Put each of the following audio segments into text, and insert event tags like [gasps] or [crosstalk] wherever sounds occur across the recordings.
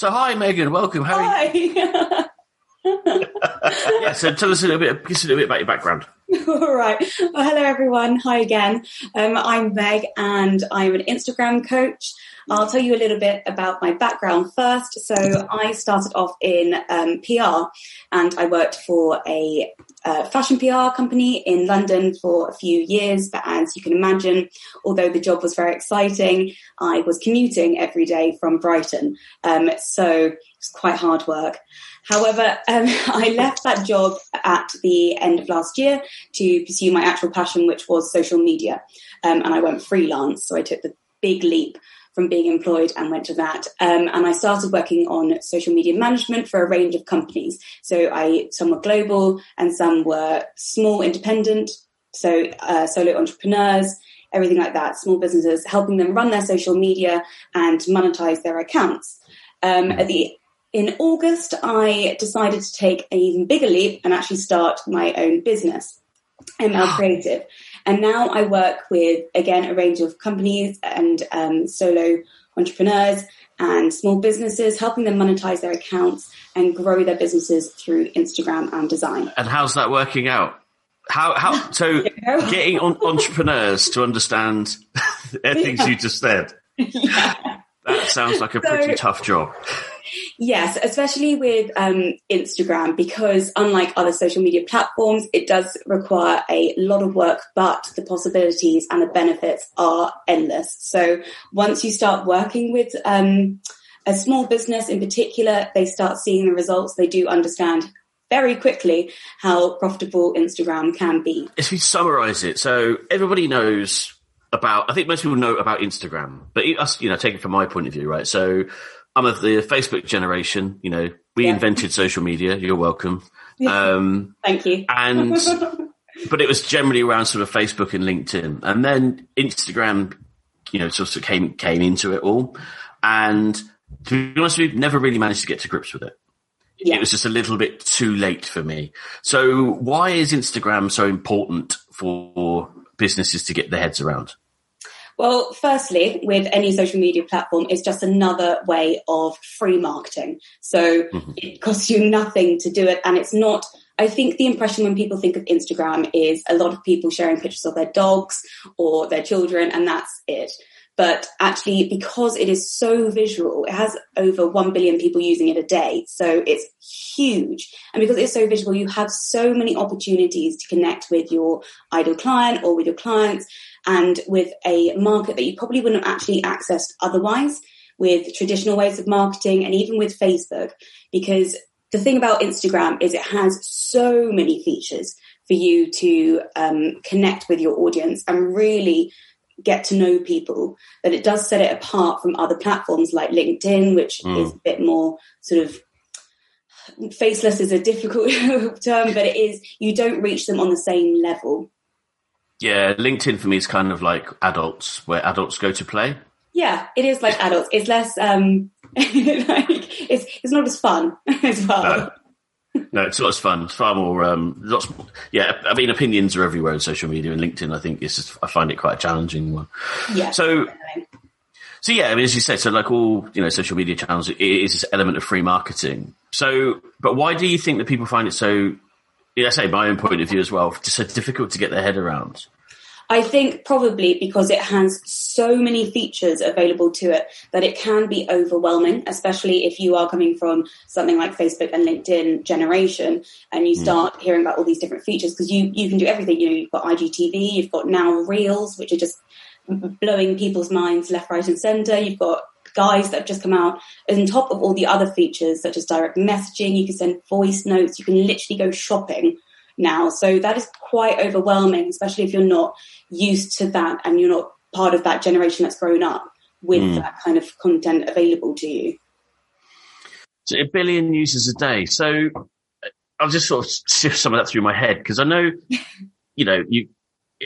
So hi, Megan. Welcome. How are you? Hi. [laughs] Yeah. So tell us a little bit. Give us a little bit about your background. [laughs] All right. Well, hello, everyone. Hi again. Um, I'm Meg, and I'm an Instagram coach. I'll tell you a little bit about my background first. So I started off in um, PR, and I worked for a uh, fashion PR company in London for a few years. But as you can imagine, although the job was very exciting, I was commuting every day from Brighton. Um, so it's quite hard work. However, um, [laughs] I left that job at the end of last year to pursue my actual passion, which was social media. Um, and I went freelance. So I took the big leap from being employed and went to that. Um, and I started working on social media management for a range of companies. So I, some were global and some were small, independent. So uh, solo entrepreneurs, everything like that, small businesses, helping them run their social media and monetize their accounts. Um, at the in August, I decided to take an even bigger leap and actually start my own business, ML Creative. And now I work with, again, a range of companies and um, solo entrepreneurs and small businesses, helping them monetize their accounts and grow their businesses through Instagram and design. And how's that working out? How how [laughs] so getting on, entrepreneurs to understand [laughs] the things you just said. [laughs] yeah. That sounds like a [laughs] pretty tough job. Yes, especially with um, Instagram, because unlike other social media platforms, it does require a lot of work, but the possibilities and the benefits are endless. So once you start working with um, a small business in particular, they start seeing the results. They do understand very quickly how profitable Instagram can be. If we summarize it, so everybody knows about. I think most people know about Instagram, but us, you know, take it from my point of view, right? So I'm of the Facebook generation. You know, we Yeah. invented social media. You're welcome. Um, Thank you. and [laughs] but it was generally around sort of Facebook and LinkedIn, and then Instagram, you know, sort of came came into it all. And to be honest with you, never really managed to get to grips with it. Yeah. It was just a little bit too late for me. So why is Instagram so important for businesses to get their heads around? Well, firstly, with any social media platform, it's just another way of free marketing. So mm-hmm. it costs you nothing to do it. And it's not, I think the impression when people think of Instagram is a lot of people sharing pictures of their dogs or their children, and that's it. But actually, because it is so visual, it has over 1 billion people using it a day. So it's huge. And because it's so visual, you have so many opportunities to connect with your ideal client or with your clients and with a market that you probably wouldn't have actually accessed otherwise with traditional ways of marketing and even with Facebook. Because the thing about Instagram is it has so many features for you to um, connect with your audience and really get to know people that it does set it apart from other platforms like LinkedIn, which is a bit more sort of faceless is a difficult [laughs] term, but it is you don't reach them on the same level. Yeah, LinkedIn for me is kind of like adults, where adults go to play. Yeah, it is like adults. It's less um [laughs] like it's it's not as fun [laughs] as well. No, it's lots of fun. It's far more, um, lots. More, yeah, I mean, opinions are everywhere in social media, and LinkedIn. I think is just, I find it quite a challenging one. Yeah. So, definitely. so yeah, I mean, as you said, so like all you know, social media channels, it is this element of free marketing. So, but why do you think that people find it so? Yeah, I say my own point of view as well, just so difficult to get their head around. I think probably because it has so many features available to it that it can be overwhelming, especially if you are coming from something like Facebook and LinkedIn generation and you hmm. start hearing about all these different features because you, you can do everything. You know, you've got IGTV, you've got now Reels, which are just blowing people's minds left, right and center. You've got guys that have just come out on top of all the other features such as direct messaging. You can send voice notes. You can literally go shopping now. So that is quite overwhelming, especially if you're not used to that and you're not part of that generation that's grown up with hmm. that kind of content available to you. So a billion users a day. So uh, I'll just sort of sift some of that through my head because I know, [laughs] you know, you.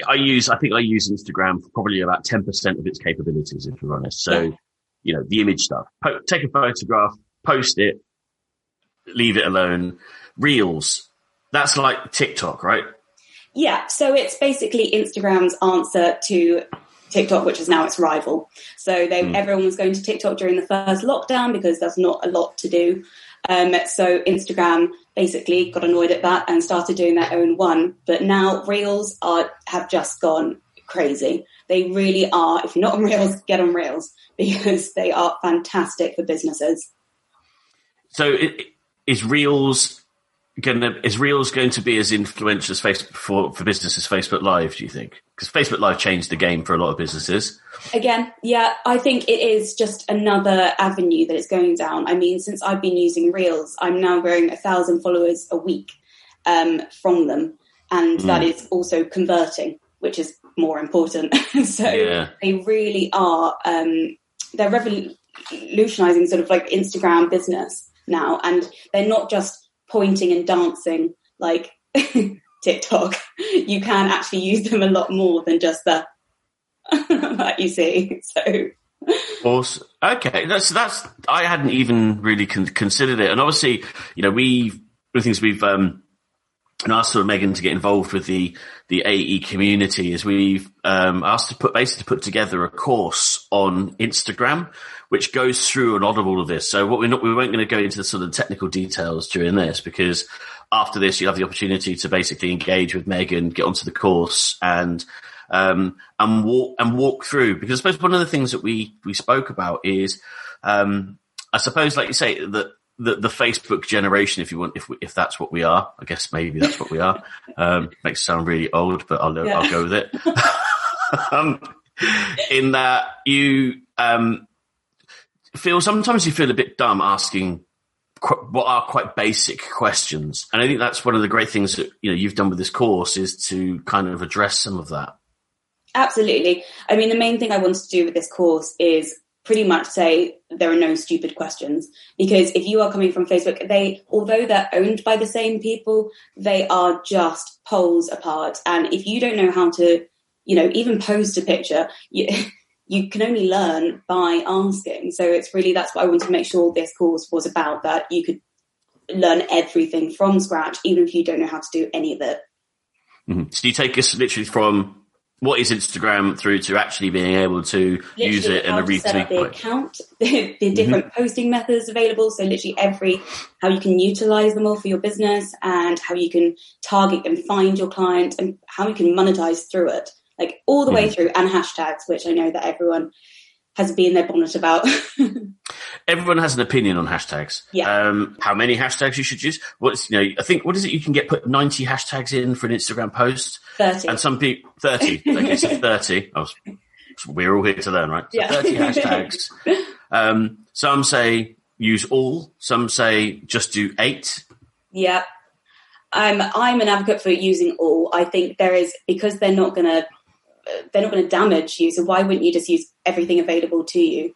I use, I think I use Instagram for probably about 10% of its capabilities, if we're honest. So. You know, the image stuff, po- take a photograph, post it, leave it alone. Reels, that's like TikTok, right? Yeah, so it's basically Instagram's answer to TikTok, which is now its rival. So they, mm. everyone was going to TikTok during the first lockdown because there's not a lot to do. Um, so Instagram basically got annoyed at that and started doing their own one. But now Reels are have just gone crazy. They really are. If you're not on Reels, get on Reels [laughs] because they are fantastic for businesses. So it, is Reels gonna is Reels going to be as influential as Facebook for for businesses Facebook Live? Do you think? Because Facebook Live changed the game for a lot of businesses. Again, yeah, I think it is just another avenue that it's going down. I mean, since I've been using Reels, I'm now growing a thousand followers a week um, from them, and mm. that is also converting, which is more important. [laughs] so yeah. they really are. Um, they're revolutionizing sort of like Instagram business now, and they're not just pointing and dancing like [laughs] TikTok. You can actually use them a lot more than just the [laughs] that you see. So. Awesome. Okay, that's that's. I hadn't even really con- considered it, and obviously, you know, we the things we've um, and asked for Megan to get involved with the the AE community is we've um, asked to put basically to put together a course on Instagram, which goes through a lot of all of this. So what we're not, we weren't going to go into the sort of technical details during this because after this you have the opportunity to basically engage with Megan, get onto the course and um, and walk and walk through. Because I suppose one of the things that we we spoke about is, um, I suppose, like you say, that the, the Facebook generation, if you want, if we, if that's what we are, I guess maybe that's what we are. Um, makes it sound really old, but I'll yeah. I'll go with it. [laughs] um, in that you um, feel sometimes you feel a bit dumb asking what are quite basic questions, and I think that's one of the great things that you know you've done with this course is to kind of address some of that. Absolutely. I mean, the main thing I wanted to do with this course is pretty much say there are no stupid questions because if you are coming from Facebook, they, although they're owned by the same people, they are just poles apart. And if you don't know how to, you know, even post a picture, you, [laughs] you can only learn by asking. So it's really, that's what I wanted to make sure this course was about that you could learn everything from scratch, even if you don't know how to do any of it. Mm-hmm. So you take us literally from what is Instagram through to actually being able to literally use it in a retweet the account, [laughs] the, the different mm-hmm. posting methods available. So literally every how you can utilize them all for your business and how you can target and find your client and how you can monetize through it, like all the mm-hmm. way through and hashtags, which I know that everyone has been their bonnet about. [laughs] Everyone has an opinion on hashtags. Yeah. Um, how many hashtags you should use? What's you know? I think what is it? You can get put ninety hashtags in for an Instagram post. Thirty. And some people thirty. [laughs] okay, so thirty. Was, we're all here to learn, right? So yeah. Thirty [laughs] hashtags. Um, some say use all. Some say just do eight. Yeah. I'm I'm an advocate for using all. I think there is because they're not going to they're not going to damage you. So why wouldn't you just use everything available to you?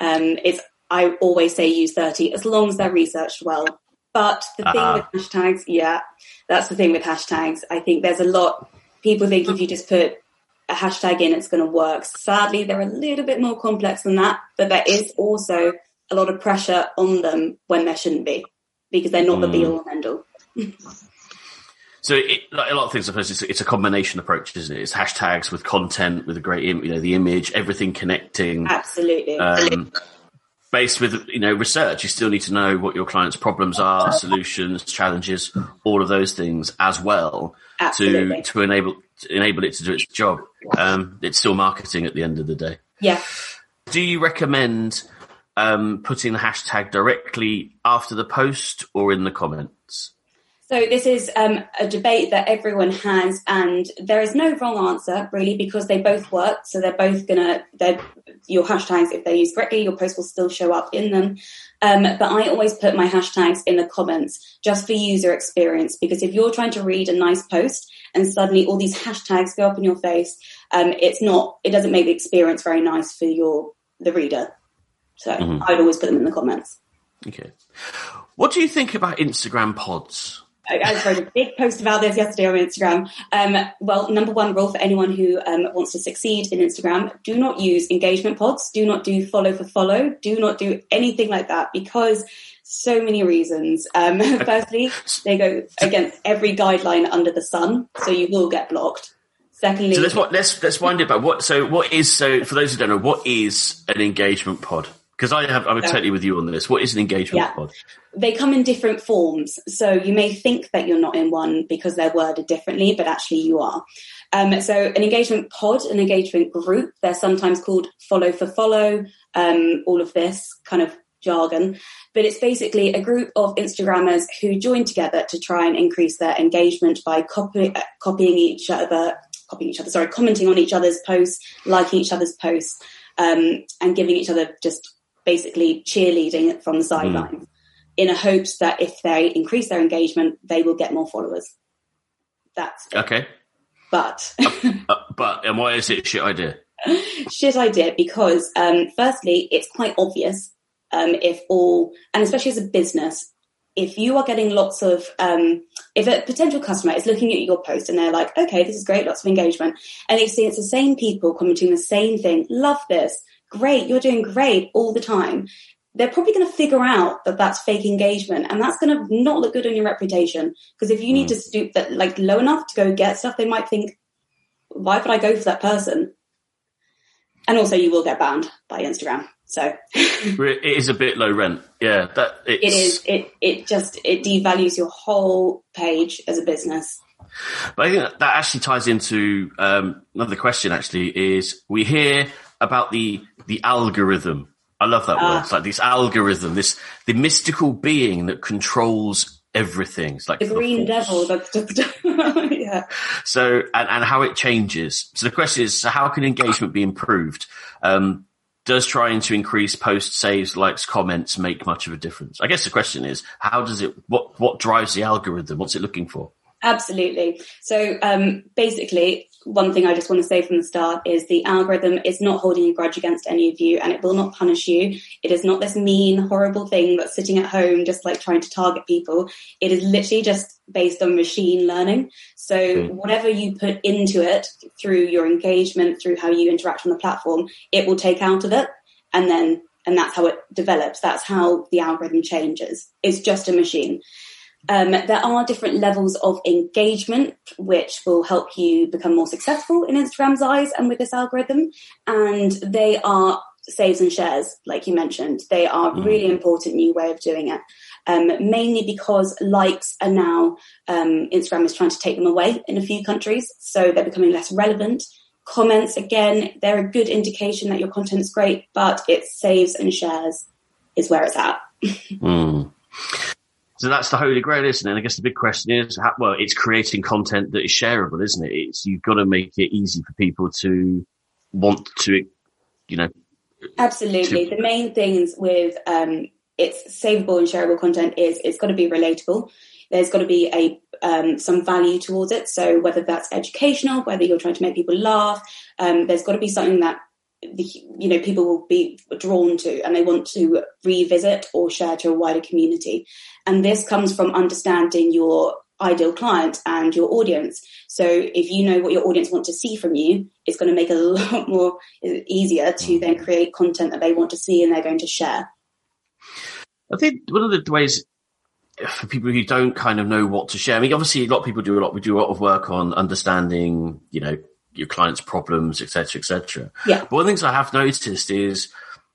Um, it's I always say use thirty as long as they're researched well. But the uh-huh. thing with hashtags, yeah, that's the thing with hashtags. I think there's a lot. People think if you just put a hashtag in, it's going to work. Sadly, they're a little bit more complex than that, but there is also a lot of pressure on them when there shouldn't be because they're not mm. the be all and end all. [laughs] So it, like a lot of things, I suppose it's, it's, a combination approach, isn't it? It's hashtags with content, with a great, you know, the image, everything connecting. Absolutely. Um, based with you know research, you still need to know what your clients' problems are, solutions, challenges, all of those things as well Absolutely. to to enable to enable it to do its job. Um, it's still marketing at the end of the day. Yeah. Do you recommend um, putting the hashtag directly after the post or in the comments? So this is um, a debate that everyone has, and there is no wrong answer really because they both work. So they're both gonna, they're, your hashtags, if they're used correctly, your post will still show up in them. Um, but I always put my hashtags in the comments just for user experience because if you're trying to read a nice post and suddenly all these hashtags go up in your face, um, it's not, it doesn't make the experience very nice for your the reader. So mm-hmm. I'd always put them in the comments. Okay. What do you think about Instagram pods? I wrote a big post about this yesterday on Instagram. Um, well, number one rule for anyone who um, wants to succeed in Instagram: do not use engagement pods. Do not do follow for follow. Do not do anything like that because so many reasons. Um, [laughs] firstly, they go against every guideline under the sun, so you will get blocked. Secondly, so let's let's let's wind it back. What so what is so for those who don't know what is an engagement pod? Because I have I'm totally with you on this. What is an engagement yeah. pod? They come in different forms, so you may think that you're not in one because they're worded differently, but actually you are. Um, so an engagement pod, an engagement group, they're sometimes called follow for follow. Um, all of this kind of jargon, but it's basically a group of Instagrammers who join together to try and increase their engagement by copy, uh, copying each other, copying each other, sorry, commenting on each other's posts, liking each other's posts, um, and giving each other just basically cheerleading from the sidelines mm. in a hopes that if they increase their engagement, they will get more followers. That's okay. But, uh, [laughs] uh, but, and why is it shit idea? shit idea because, um, firstly, it's quite obvious um, if all, and especially as a business, if you are getting lots of, um, if a potential customer is looking at your post and they're like, okay, this is great, lots of engagement, and they see it's the same people commenting the same thing, love this, great, you're doing great all the time, they're probably going to figure out that that's fake engagement and that's going to not look good on your reputation. Because if you need mm. to stoop that like low enough to go get stuff, they might think, why would I go for that person? And also you will get banned by Instagram. So [laughs] it is a bit low rent. Yeah, that it is. It it just it devalues your whole page as a business. But I think that actually ties into um, another question. Actually, is we hear about the the algorithm. I love that uh, word. It's like this algorithm, this the mystical being that controls everything. It's like the green devil. That's just [laughs] yeah. So and, and how it changes. So the question is, so how can engagement be improved? Um, does trying to increase post saves, likes, comments make much of a difference? I guess the question is, how does it, what, what drives the algorithm? What's it looking for? Absolutely. So um, basically, one thing I just want to say from the start is the algorithm is not holding a grudge against any of you and it will not punish you. It is not this mean, horrible thing that's sitting at home just like trying to target people. It is literally just based on machine learning. So hmm. whatever you put into it through your engagement, through how you interact on the platform, it will take out of it and then and that's how it develops. That's how the algorithm changes. It's just a machine. Um, there are different levels of engagement which will help you become more successful in Instagram's eyes and with this algorithm. And they are saves and shares, like you mentioned. They are a mm. really important new way of doing it. Um, mainly because likes are now, um, Instagram is trying to take them away in a few countries. So they're becoming less relevant. Comments, again, they're a good indication that your content's great, but it saves and shares is where it's at. [laughs] mm. So that's the holy grail, isn't it? And I guess the big question is, how, well, it's creating content that is shareable, isn't it? It's you've got to make it easy for people to want to, you know. Absolutely. To... the main things with um, it's savable and shareable content is it's got to be relatable. There's got to be a um, some value towards it. So whether that's educational, whether you're trying to make people laugh, um, there's got to be something that the, you know people will be drawn to and they want to revisit or share to a wider community. And this comes from understanding your ideal client and your audience. So if you know what your audience want to see from you it's going to make it a [laughs] lot more easier to mm. then create content that they want to see and they're going to share. I think one of the ways for people who don't kind of know what to share i mean obviously a lot of people do a lot we do a lot of work on understanding you know your clients' problems, etc., etc. Yeah. But one of the things I have noticed is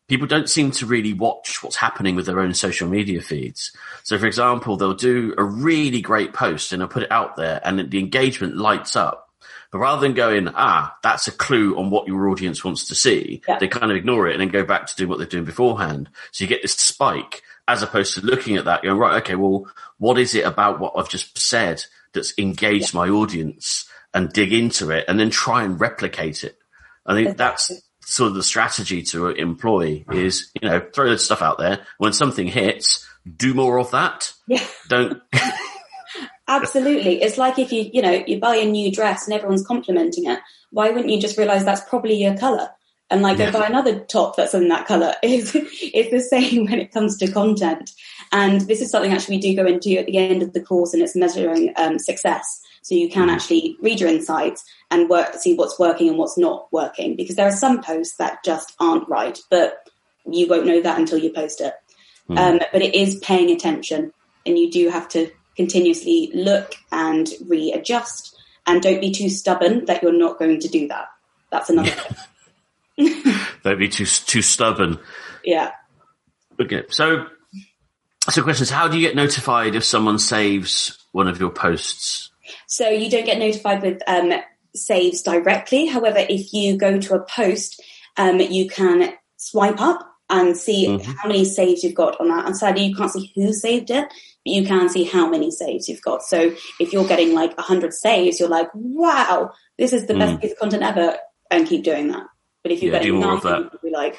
people don't seem to really watch what's happening with their own social media feeds. So, for example, they'll do a really great post and they'll put it out there, and the engagement lights up. But rather than going, ah, that's a clue on what your audience wants to see, yeah. they kind of ignore it and then go back to doing what they're doing beforehand. So you get this spike as opposed to looking at that, going, right, okay, well, what is it about what I've just said that's engaged yeah. my audience? And dig into it and then try and replicate it. I think that's sort of the strategy to employ is, you know, throw the stuff out there. When something hits, do more of that. Yeah. Don't. [laughs] [laughs] Absolutely. It's like if you, you know, you buy a new dress and everyone's complimenting it. Why wouldn't you just realize that's probably your color? And like yeah. go buy another top that's in that color. [laughs] It's, it's the same when it comes to content. And this is something actually we do go into at the end of the course and it's measuring um, success. So you can mm. actually read your insights and work, see what's working and what's not working because there are some posts that just aren't right, but you won't know that until you post it. Mm. Um, but it is paying attention and you do have to continuously look and readjust and don't be too stubborn that you're not going to do that. That's another. [laughs] Don't be too too stubborn. Yeah. Okay, so so questions: How do you get notified if someone saves one of your posts? So you don't get notified with um, saves directly. However, if you go to a post, um, you can swipe up and see mm-hmm. how many saves you've got on that. And sadly, you can't see who saved it, but you can see how many saves you've got. So if you're getting like 100 saves, you're like, wow, this is the mm. best piece of content ever, and keep doing that. But if you're yeah, getting none, you'll be like,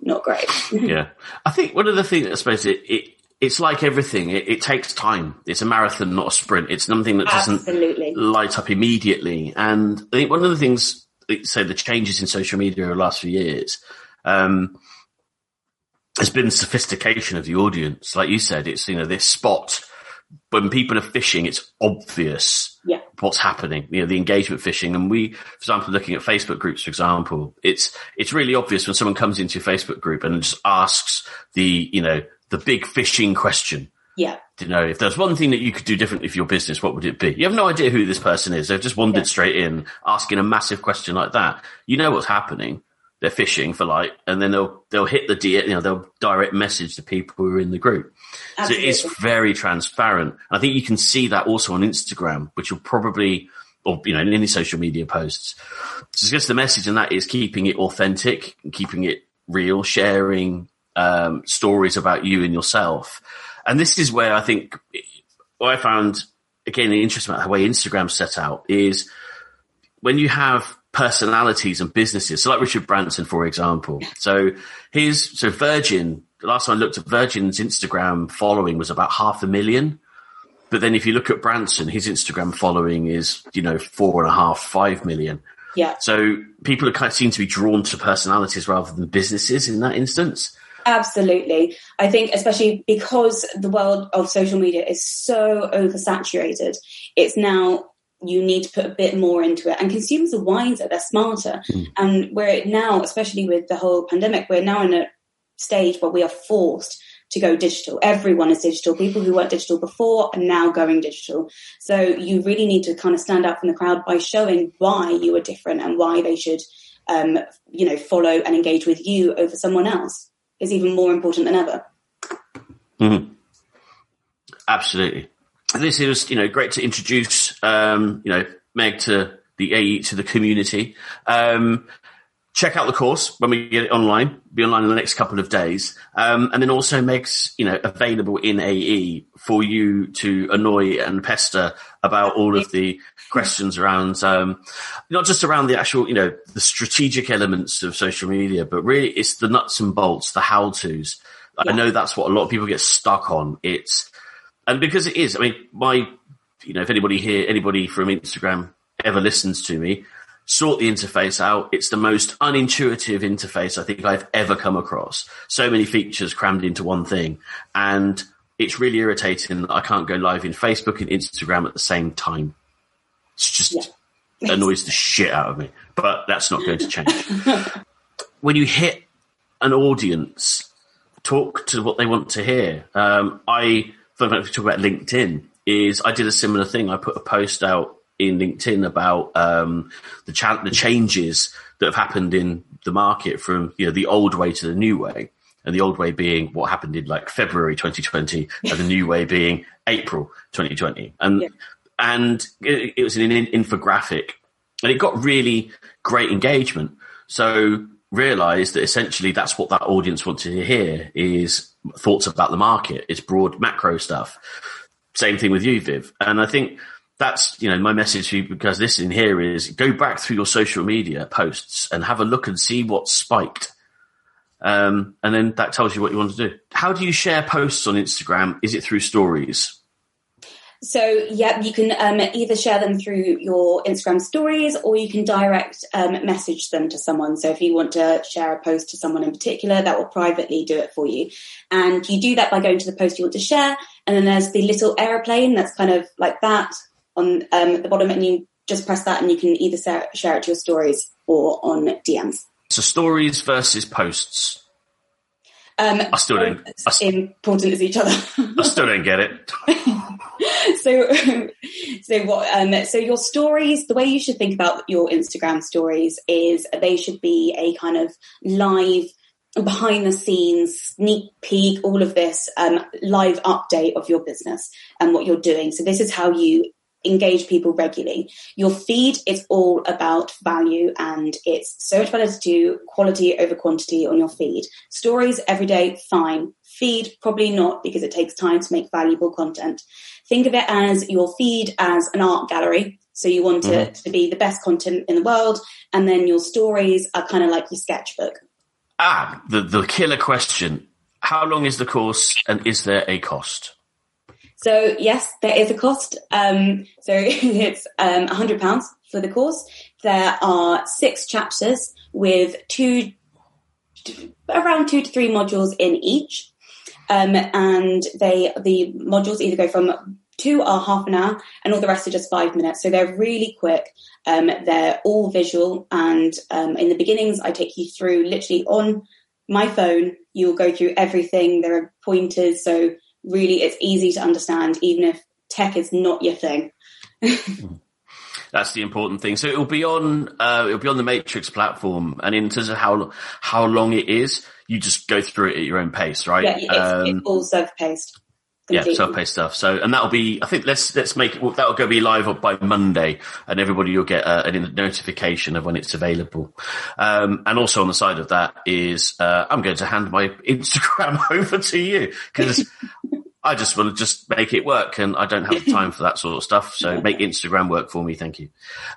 not great. yeah. I think one of the things, I suppose, it, it it's like everything. It, it, takes time. It's a marathon, not a sprint. It's something that doesn't light up immediately. And I think one of the things, say the changes in social media over the last few years, um, has been sophistication of the audience. Like you said, it's, you know, this spot when people are fishing, it's obvious yeah. what's happening. You know, the engagement fishing, and we, for example, looking at Facebook groups, for example, it's it's really obvious when someone comes into your Facebook group and just asks the you know the big fishing question. Yeah. You know, if there's one thing that you could do differently for your business, what would it be? You have no idea who this person is. They've just wandered yeah. straight in asking a massive question like that. You know what's happening. They're fishing for like, and then they'll, they'll hit the, D, you know, they'll direct message the people who are in the group. Absolutely. So it's very transparent. I think you can see that also on Instagram, which will probably, or, you know, in any social media posts. So it's just the message and that is keeping it authentic, keeping it real, sharing um, stories about you and yourself. And this is where I think what I found again interesting about the way Instagram's set out is when you have personalities and businesses. So like Richard Branson, for example. So his so Virgin. The last time I looked at Virgin's Instagram following was about half a million. But then if you look at Branson, his Instagram following is, you know, four and a half, five million. Yeah. So people are kind of seem to be drawn to personalities rather than businesses in that instance. Absolutely. I think, especially because the world of social media is so oversaturated, it's now you need to put a bit more into it. And consumers are wiser, they're smarter. Mm. And we're now, especially with the whole pandemic, we're now in a stage where we are forced to go digital. Everyone is digital. People who weren't digital before are now going digital. So you really need to kind of stand out from the crowd by showing why you are different and why they should, um, you know, follow and engage with you over someone else is even more important than ever. Mm-hmm. Absolutely. This is, you know, great to introduce, um, you know, Meg to the AE to the community. Um, check out the course when we get it online. Be online in the next couple of days, um, and then also Meg's, you know, available in AE for you to annoy and pester about all of the questions around, um, not just around the actual, you know, the strategic elements of social media, but really it's the nuts and bolts, the how tos. Yeah. I know that's what a lot of people get stuck on. It's, and because it is, I mean, my, you know, if anybody here, anybody from Instagram ever listens to me, sort the interface out. It's the most unintuitive interface I think I've ever come across. So many features crammed into one thing. And it's really irritating that I can't go live in Facebook and Instagram at the same time. It's just yeah. [laughs] annoys the shit out of me, but that's not going to change. [laughs] when you hit an audience, talk to what they want to hear. Um, I, if we talk about LinkedIn, is I did a similar thing. I put a post out in LinkedIn about um, the cha- the changes that have happened in the market from you know the old way to the new way, and the old way being what happened in like February 2020, [laughs] and the new way being April 2020, and yeah and it, it was an infographic, and it got really great engagement. So realized that essentially that's what that audience wanted to hear is thoughts about the market. It's broad macro stuff. Same thing with you, Viv. And I think that's, you know, my message to you because this in here is go back through your social media posts and have a look and see what's spiked. Um, and then that tells you what you want to do. How do you share posts on Instagram? Is it through stories? So, yeah, you can um, either share them through your Instagram stories or you can direct um, message them to someone. So, if you want to share a post to someone in particular, that will privately do it for you. And you do that by going to the post you want to share. And then there's the little aeroplane that's kind of like that on um, the bottom, and you just press that and you can either share it to your stories or on DMs. So, stories versus posts. Um, I still don't. important as each other. I still don't get it. [laughs] so, so what? Um, so your stories, the way you should think about your Instagram stories is they should be a kind of live behind the scenes sneak peek all of this um, live update of your business and what you're doing so this is how you engage people regularly your feed is all about value and it's so much better to do quality over quantity on your feed stories every day fine feed probably not because it takes time to make valuable content think of it as your feed as an art gallery so you want mm-hmm. it to be the best content in the world and then your stories are kind of like your sketchbook Ah, the, the killer question. How long is the course and is there a cost? So yes, there is a cost. Um, so [laughs] it's um, £100 for the course. There are six chapters with two, around two to three modules in each. Um, and they, the modules either go from two are half an hour and all the rest are just five minutes. So they're really quick. Um, they're all visual. And um, in the beginnings, I take you through literally on my phone. You'll go through everything. There are pointers. So really, it's easy to understand, even if tech is not your thing. [laughs] That's the important thing. So it'll be on uh, it'll be on the Matrix platform, and in terms of how how long it is, you just go through it at your own pace, right? Yeah, it's, um, it's all self paced. Completely. Yeah, self-paced stuff. So, and that'll be, I think let's, let's make it, that'll go be live by Monday and everybody will get a, a notification of when it's available. Um, and also on the side of that is, uh, I'm going to hand my [laughs] Instagram [laughs] over to you because I just want to just make it work and I don't have time for that sort of stuff. So make Instagram work for me. Thank you.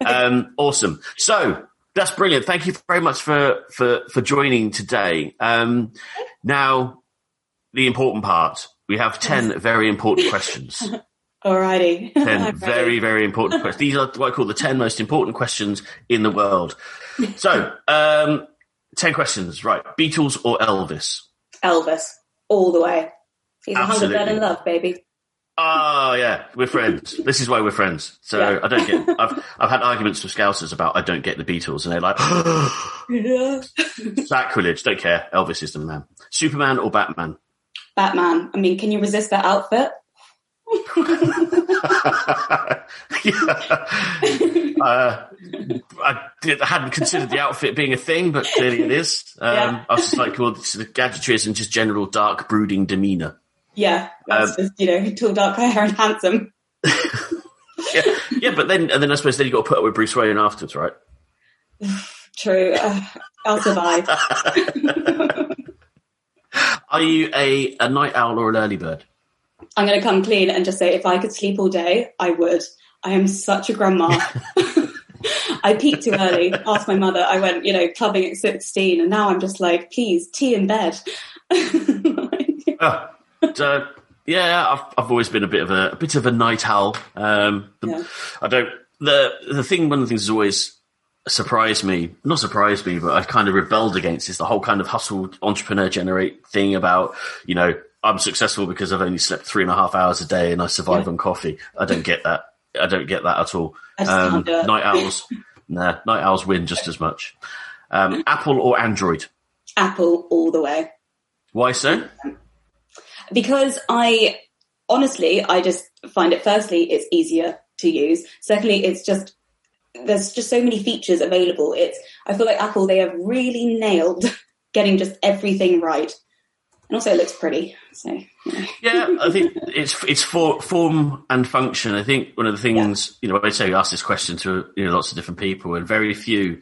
Um, awesome. So that's brilliant. Thank you very much for, for, for joining today. Um, now the important part we have 10 very important questions. [laughs] Alrighty. 10 [laughs] very, very important questions. These are what I call the 10 most important questions in the world. So, um, 10 questions, right. Beatles or Elvis? Elvis. All the way. He's a hundred blood and love, baby. Oh yeah, we're friends. This is why we're friends. So yeah. I don't get. I've I've had arguments with Scousers about I don't get the Beatles, and they're like, [gasps] sacrilege. Don't care. Elvis is the man. Superman or Batman? Batman. I mean, can you resist that outfit? yeah. [laughs] uh, I, did, I, hadn't considered the outfit being a thing, but clearly it is. Um, yeah. I was just like, well, the gadgetry and just general dark, brooding demeanour. Yeah, that's um, just you know, [laughs] tall, dark hair and handsome. [laughs] yeah, yeah, but then and then I suppose then you got to put up with Bruce Wayne afterwards, right? [sighs] True. Uh, I'll survive. [laughs] Are you a, a night owl or an early bird? I'm going to come clean and just say if I could sleep all day, I would. I am such a grandma. I peaked too early. Asked my mother. I went, you know, clubbing at 16, and now I'm just like, please, tea in bed. oh, so, yeah, I've, I've always been a bit of a, a bit of a night owl. Um, yeah. I don't. The the thing, one of the things is always surprised me, not surprised me, but I kind of rebelled against is the whole kind of hustle entrepreneur generate thing about, you know, I'm successful because I've only slept three and a half hours a day and I survive yeah. on coffee. I don't get that. I don't get that at all. Um, night [laughs] owls, nah, night owls win just as much. Um, Apple or Android? Apple all the way. Why so? Because I honestly, I just find it. Firstly, it's easier to use. Secondly, it's just there's just so many features available. It's I feel like Apple they have really nailed [laughs] getting just everything right, and also it looks pretty. So yeah, I think [laughs] it's it's for form and function. I think one of the things yeah. you know I say we ask this question to you know lots of different people, and very few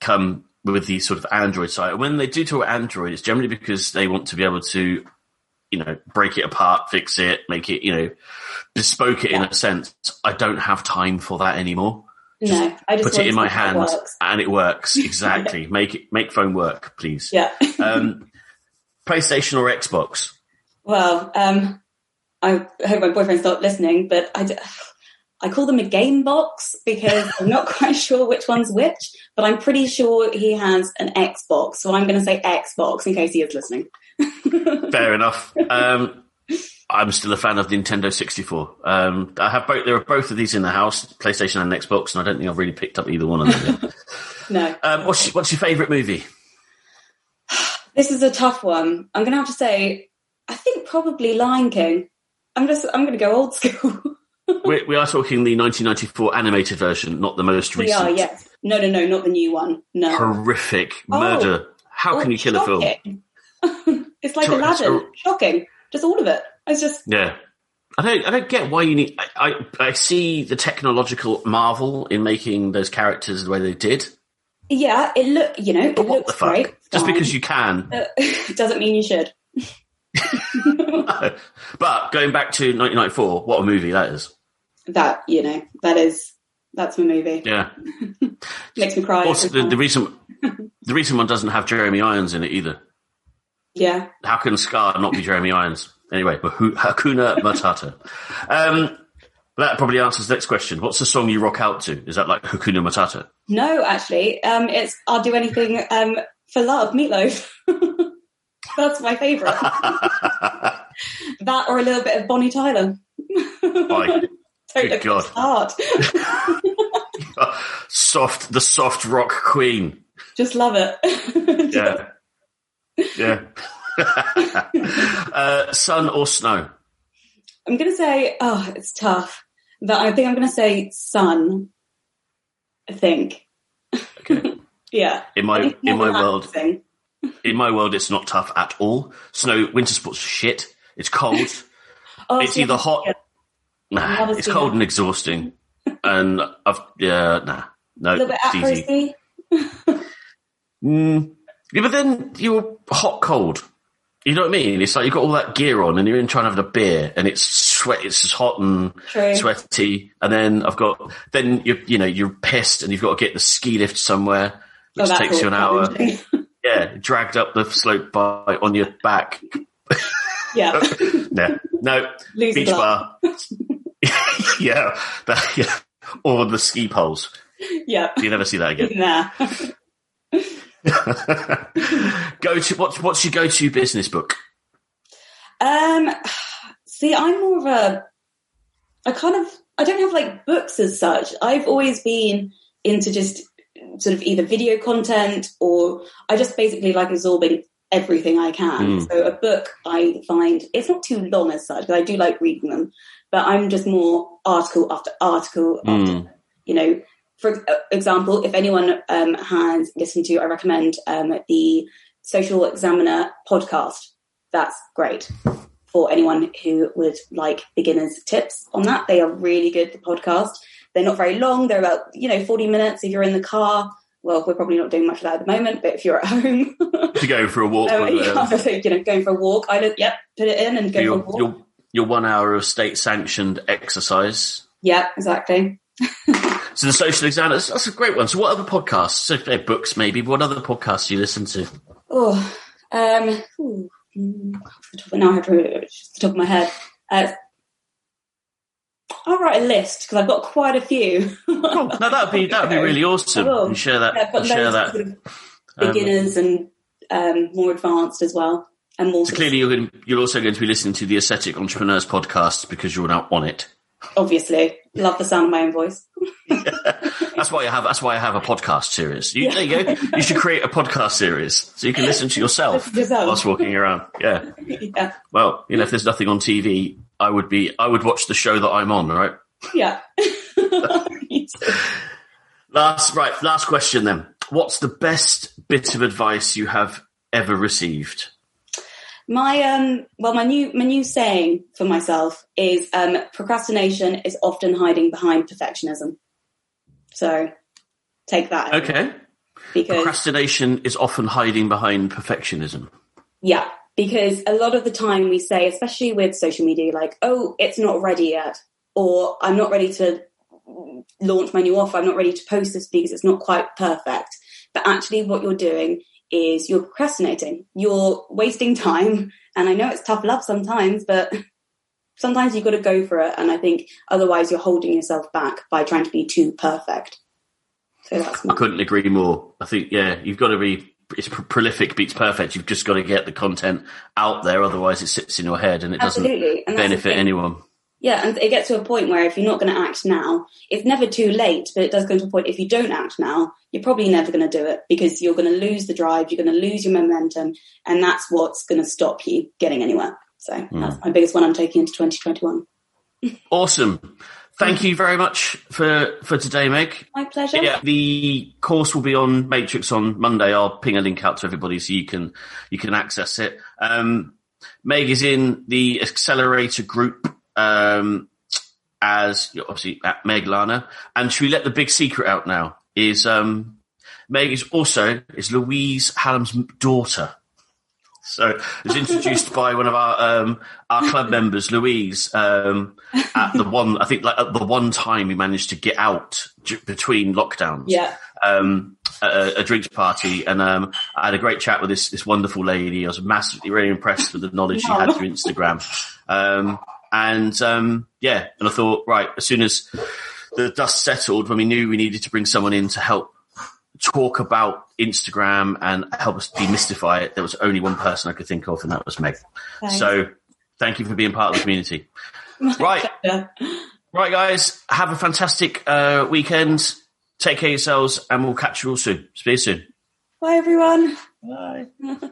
come with the sort of Android side. When they do talk Android, it's generally because they want to be able to you know break it apart, fix it, make it you know bespoke it yeah. in a sense. I don't have time for that anymore. No, I just put it in my hand and it works [laughs] exactly. make it make phone work, please. Yeah. [laughs] um, [laughs] PlayStation or Xbox? Well, um, I hope my boyfriend's not listening, but I, I call them a game box because I'm not quite sure which one's which, but I'm pretty sure he has an Xbox, so I'm going to say Xbox in case he is listening. Fair enough. Um, I'm still a fan of Nintendo 64. Um, I have both. There are both of these in the house, PlayStation and Xbox, and I don't think I've really picked up either one of them. [laughs] no. Um, what's your, what's your favourite movie? [sighs] This is a tough one. I'm going to have to say, I think probably Lion King. I'm just I'm going to go old school. [laughs] we, we are talking the 1994 animated version, not the most we recent. are, yes. No, no, no, not the new one. No. Horrific Oh. murder. How Oh, can you kill a film? [laughs] it's like Aladdin. so- Shocking. Just all of it. It's just Yeah. I don't, I don't get why you need. I, I, I see the technological marvel in making those characters the way they did. yeah. It look you know it But what looks great. Just because you can. Uh, [laughs] doesn't mean you should. [laughs] but going back to 1994, what a movie that is. That you know that is that's my movie. Yeah. [laughs] Makes me cry. Also, the, the recent the recent one doesn't have Jeremy Irons in it either. Yeah. How can Scar not be Jeremy Irons? Anyway, but Hakuna Matata. Um, that probably answers the next question. What's the song you rock out to? Is that like Hakuna Matata? No, actually, um, it's I'll do anything um, for love, Meat Loaf. [laughs] That's my favourite. [laughs] that or a little bit of Bonnie Tyler. [laughs] Don't good God. hard. soft, the soft rock queen. Just love it. Yeah. Yeah. uh, sun or snow? I'm gonna say, oh, it's tough, but I think I'm gonna say sun. I think, Okay. [laughs] yeah. In my in my world, [laughs] in my world, it's not tough at all. Snow, winter sports, shit. It's cold. [laughs] Oh, it's yeah, either hot. Nah, it's cold that. and exhausting. And I've yeah, nah, no, A little bit it's easy. Mm. Yeah, but then you're hot cold. You know what I mean? It's like you've got all that gear on and you're in trying to have a beer and it's sweat, it's hot and True. sweaty. And then I've got, then you you know, you're pissed and you've got to get the ski lift somewhere, Oh, which that's takes you an hour. [laughs] Yeah, dragged up the slope by on your back. yeah. [laughs] No, no, Lose beach bar. [laughs] yeah, that, yeah, or the ski poles. Yeah. You never see that again. Nah. Go to what's what's your go to business book? Um, see, I'm more of a, I kind of, I don't have like books as such. I've always been into just sort of either video content or I just basically like absorbing everything I can. Mm. So a book I find it's not too long as such, but I do like reading them. But I'm just more article after article after Mm. you know, for example, if anyone um, has listened to, I recommend um, the Social Examiner podcast. That's great for anyone who would like beginners tips on that. They are really good. The podcast. They're not very long. They're about you know forty minutes. If you're in the car, well, we're probably not doing much of that at the moment. But if you're at home, [laughs] To go for a walk, [laughs] um, yeah, so, you know, going for a walk, I look, yep, put it in and go your, for a walk. your your one hour of state sanctioned exercise. Yeah, exactly. [laughs] So the social examiner, that's, that's a great one. So what other podcasts? So books maybe, what other podcasts do you listen to? Oh, um, ooh, mm, off the top- now I have to just the top of my head. Uh, I'll write a list because I've got quite a few. No, that'd be that'd be [laughs] really awesome. Will. And share that. Yeah, I've got share that. sort of Um, beginners and um, more advanced as well, and more So clearly, you're, going, you're also going to be listening to the Ascetic Entrepreneurs podcast because you're now on it. Obviously love the sound of my own voice. [laughs] That's why I have. That's why I have a podcast series. You, There you go. You should create a podcast series so you can listen to yourself Listen [laughs] to yourself. whilst walking around. Yeah. yeah, Well, you know, if there's nothing on TV, I would be. I would watch the show that I'm on. Right. yeah. [laughs] Last. Right. Last question then. What's the best bit of advice you have ever received? My um well my new my new saying for myself is um procrastination is often hiding behind perfectionism. So take that Okay. because Procrastination is often hiding behind perfectionism. yeah, because a lot of the time we say especially with social media like oh it's not ready yet or I'm not ready to launch my new offer I'm not ready to post this because it's not quite perfect. But actually what you're doing is you're procrastinating. You're wasting [laughs] time and I know it's tough love sometimes but sometimes you've got to go for it. And I think otherwise you're holding yourself back by trying to be too perfect. So that's I couldn't agree more. I think, yeah, you've got to be, it's pr- prolific beats perfect. You've just got to get the content out there. Otherwise it sits in your head and it doesn't absolutely. And that's the benefit anyone. Yeah, and it gets to a point where if you're not going to act now, it's never too late, but it does go to a point if you don't act now, you're probably never going to do it because you're going to lose the drive, you're going to lose your momentum, and that's what's going to stop you getting anywhere. So mm. that's my biggest one I'm taking into 2021. [laughs] Awesome. Thank you very much for, for today, Meg. My pleasure. Yeah, the course will be on Matrix on Monday. I'll ping a link out to everybody so you can you can access it. Um, Meg is in the accelerator group um, as you know, obviously at Meg Lana, and should we let the big secret out now? Is um, Meg is also is Louise Hallam's daughter. So it was introduced [laughs] by one of our um, our club members, Louise, um, at the one I think like at the one time we managed to get out j- between lockdowns. Yeah. Um, a, a, drinks party, and um, I had a great chat with this this wonderful lady. I was massively really impressed with the knowledge she had through Instagram. And um, yeah, and I thought, right, as soon as the dust settled, when we knew we needed to bring someone in to help talk about Instagram and help us demystify it, there was only one person I could think of, and that was Meg. Thanks. So thank you for being part of the community. right. [laughs] Right, guys, have a fantastic uh, weekend. Take care of yourselves, and we'll catch you all soon. See you soon. Bye, everyone. Bye. [laughs]